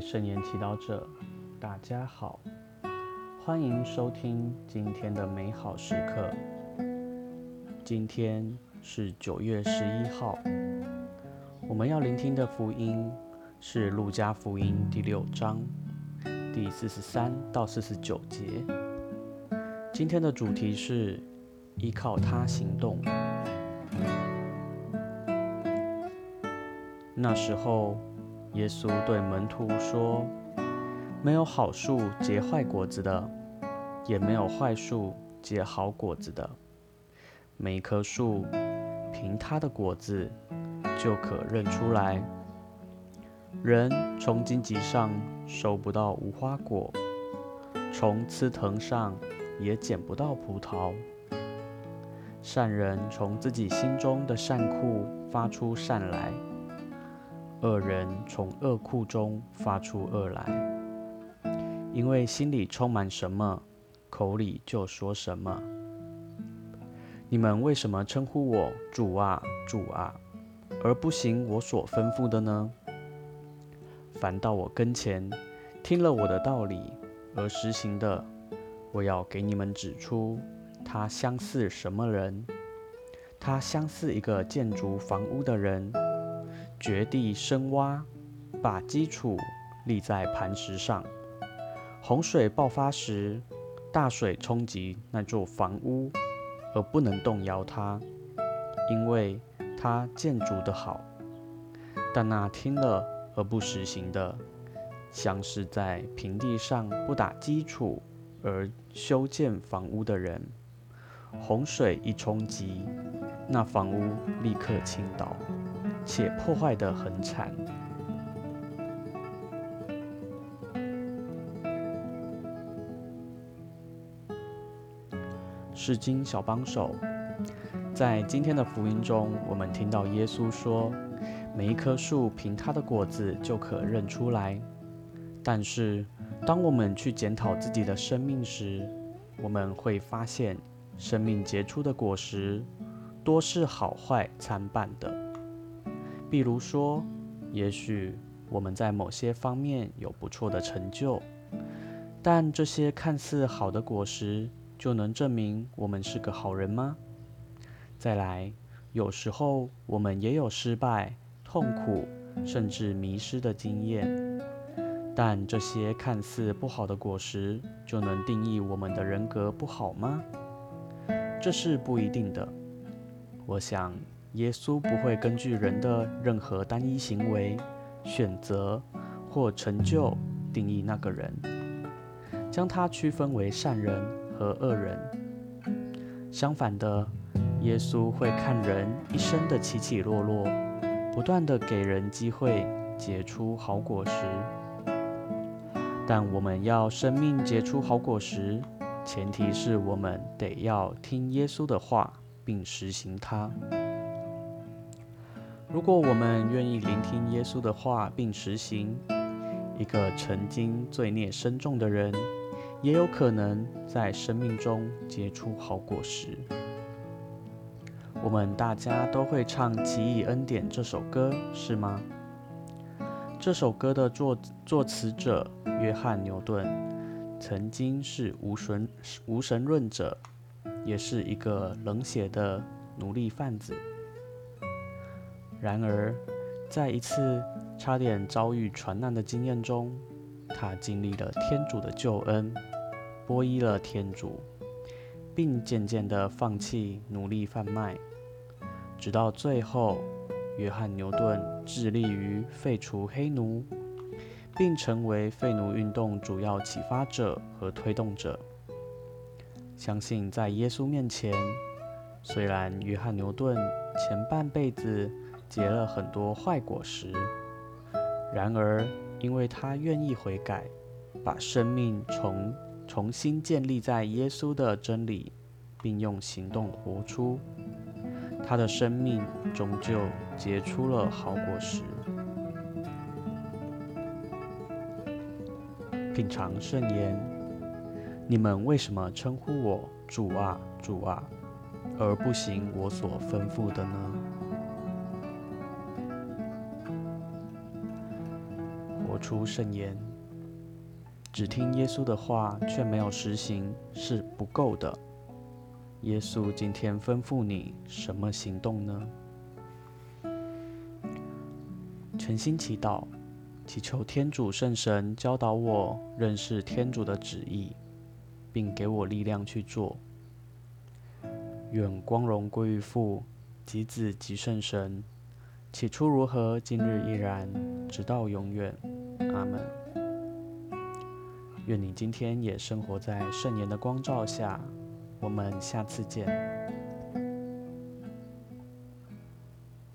圣言祈祷者，大家好，欢迎收听今天的美好时刻。今天是九月十一号，我们要聆听的福音是路加福音第六章第四十三到四十九节。今天的主题是依靠他行动。那时候。耶稣对门徒说：“没有好树结坏果子的，也没有坏树结好果子的。每一棵树凭它的果子就可认出来。人从荆棘上收不到无花果，从刺藤上也捡不到葡萄。善人从自己心中的善库发出善来。”恶人从恶库中发出恶来，因为心里充满什么，口里就说什么。你们为什么称呼我主啊主啊，而不行我所吩咐的呢？凡到我跟前，听了我的道理而实行的，我要给你们指出，他相似什么人？他相似一个建筑房屋的人。掘地深挖，把基础立在磐石上。洪水爆发时，大水冲击那座房屋，而不能动摇它，因为它建筑的好。但那听了而不实行的，像是在平地上不打基础而修建房屋的人，洪水一冲击，那房屋立刻倾倒。且破坏得很惨。诗经小帮手，在今天的福音中，我们听到耶稣说：“每一棵树凭它的果子就可认出来。”但是，当我们去检讨自己的生命时，我们会发现，生命结出的果实多是好坏参半的。比如说，也许我们在某些方面有不错的成就，但这些看似好的果实就能证明我们是个好人吗？再来，有时候我们也有失败、痛苦，甚至迷失的经验，但这些看似不好的果实就能定义我们的人格不好吗？这是不一定的。我想。耶稣不会根据人的任何单一行为、选择或成就定义那个人，将他区分为善人和恶人。相反的，耶稣会看人一生的起起落落，不断的给人机会结出好果实。但我们要生命结出好果实，前提是我们得要听耶稣的话，并实行它。如果我们愿意聆听耶稣的话并实行，一个曾经罪孽深重的人，也有可能在生命中结出好果实。我们大家都会唱《奇异恩典》这首歌，是吗？这首歌的作作词者约翰牛顿，曾经是无神无神论者，也是一个冷血的奴隶贩子。然而，在一次差点遭遇船难的经验中，他经历了天主的救恩，皈依了天主，并渐渐地放弃奴隶贩卖，直到最后，约翰牛顿致力于废除黑奴，并成为废奴运动主要启发者和推动者。相信在耶稣面前，虽然约翰牛顿前半辈子，结了很多坏果实，然而，因为他愿意悔改，把生命重重新建立在耶稣的真理，并用行动活出，他的生命终究结出了好果实。品尝圣言，你们为什么称呼我主啊主啊，而不行我所吩咐的呢？出圣言。只听耶稣的话却没有实行是不够的。耶稣今天吩咐你什么行动呢？全心祈祷，祈求天主圣神教导我认识天主的旨意，并给我力量去做。愿光荣归于父、及子、及圣神。起初如何，今日依然，直到永远。他们。愿你今天也生活在圣言的光照下。我们下次见。